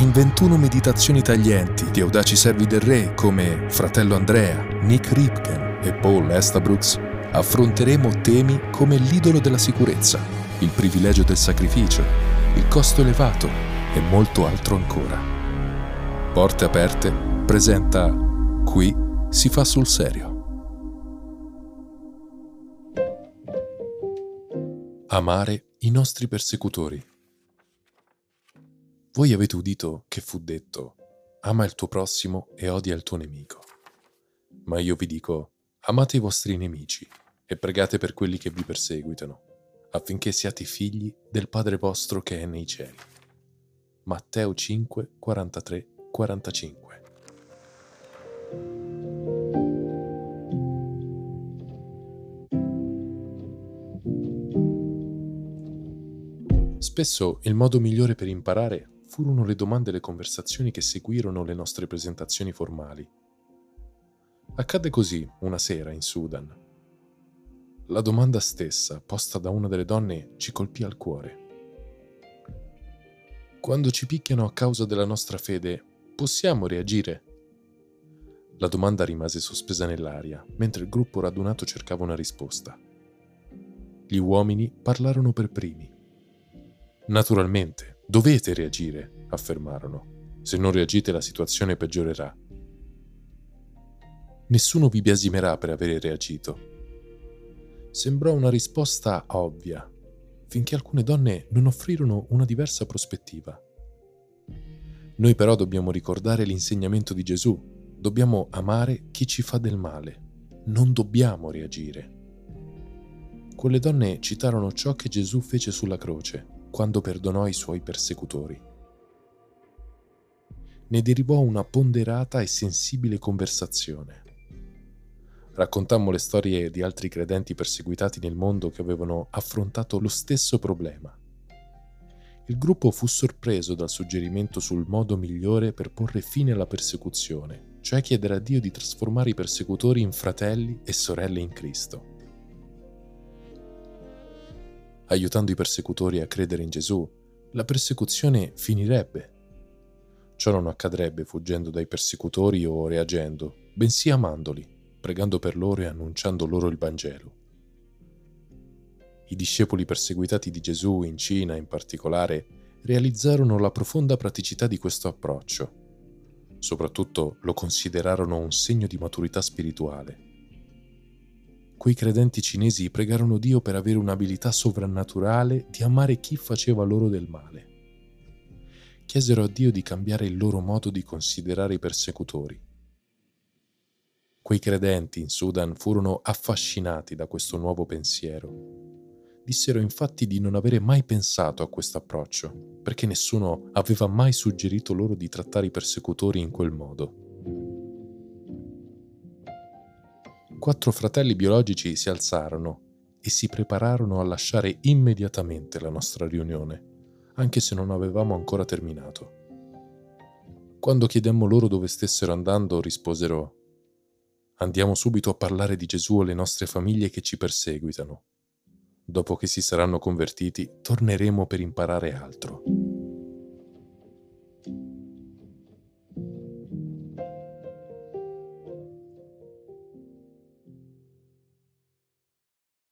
in 21 meditazioni taglienti di audaci servi del re come fratello Andrea, Nick Ripken e Paul Estabrooks, affronteremo temi come l'idolo della sicurezza, il privilegio del sacrificio, il costo elevato e molto altro ancora. Porte aperte presenta Qui si fa sul serio. Amare i nostri persecutori. Voi avete udito che fu detto, ama il tuo prossimo e odia il tuo nemico. Ma io vi dico, amate i vostri nemici e pregate per quelli che vi perseguitano, affinché siate figli del Padre vostro che è nei cieli. Matteo 5, 43, 45. Spesso il modo migliore per imparare furono le domande e le conversazioni che seguirono le nostre presentazioni formali. Accadde così una sera in Sudan. La domanda stessa, posta da una delle donne, ci colpì al cuore. Quando ci picchiano a causa della nostra fede, possiamo reagire? La domanda rimase sospesa nell'aria, mentre il gruppo radunato cercava una risposta. Gli uomini parlarono per primi. Naturalmente, Dovete reagire, affermarono. Se non reagite la situazione peggiorerà. Nessuno vi biasimerà per avere reagito. Sembrò una risposta ovvia, finché alcune donne non offrirono una diversa prospettiva. Noi però dobbiamo ricordare l'insegnamento di Gesù, dobbiamo amare chi ci fa del male, non dobbiamo reagire. Quelle donne citarono ciò che Gesù fece sulla croce quando perdonò i suoi persecutori. Ne derivò una ponderata e sensibile conversazione. Raccontammo le storie di altri credenti perseguitati nel mondo che avevano affrontato lo stesso problema. Il gruppo fu sorpreso dal suggerimento sul modo migliore per porre fine alla persecuzione, cioè chiedere a Dio di trasformare i persecutori in fratelli e sorelle in Cristo aiutando i persecutori a credere in Gesù, la persecuzione finirebbe. Ciò non accadrebbe fuggendo dai persecutori o reagendo, bensì amandoli, pregando per loro e annunciando loro il Vangelo. I discepoli perseguitati di Gesù in Cina in particolare realizzarono la profonda praticità di questo approccio. Soprattutto lo considerarono un segno di maturità spirituale quei credenti cinesi pregarono Dio per avere un'abilità sovrannaturale di amare chi faceva loro del male. Chiesero a Dio di cambiare il loro modo di considerare i persecutori. Quei credenti in Sudan furono affascinati da questo nuovo pensiero. Dissero infatti di non avere mai pensato a questo approccio, perché nessuno aveva mai suggerito loro di trattare i persecutori in quel modo. Quattro fratelli biologici si alzarono e si prepararono a lasciare immediatamente la nostra riunione, anche se non avevamo ancora terminato. Quando chiedemmo loro dove stessero andando, risposero Andiamo subito a parlare di Gesù alle nostre famiglie che ci perseguitano. Dopo che si saranno convertiti, torneremo per imparare altro.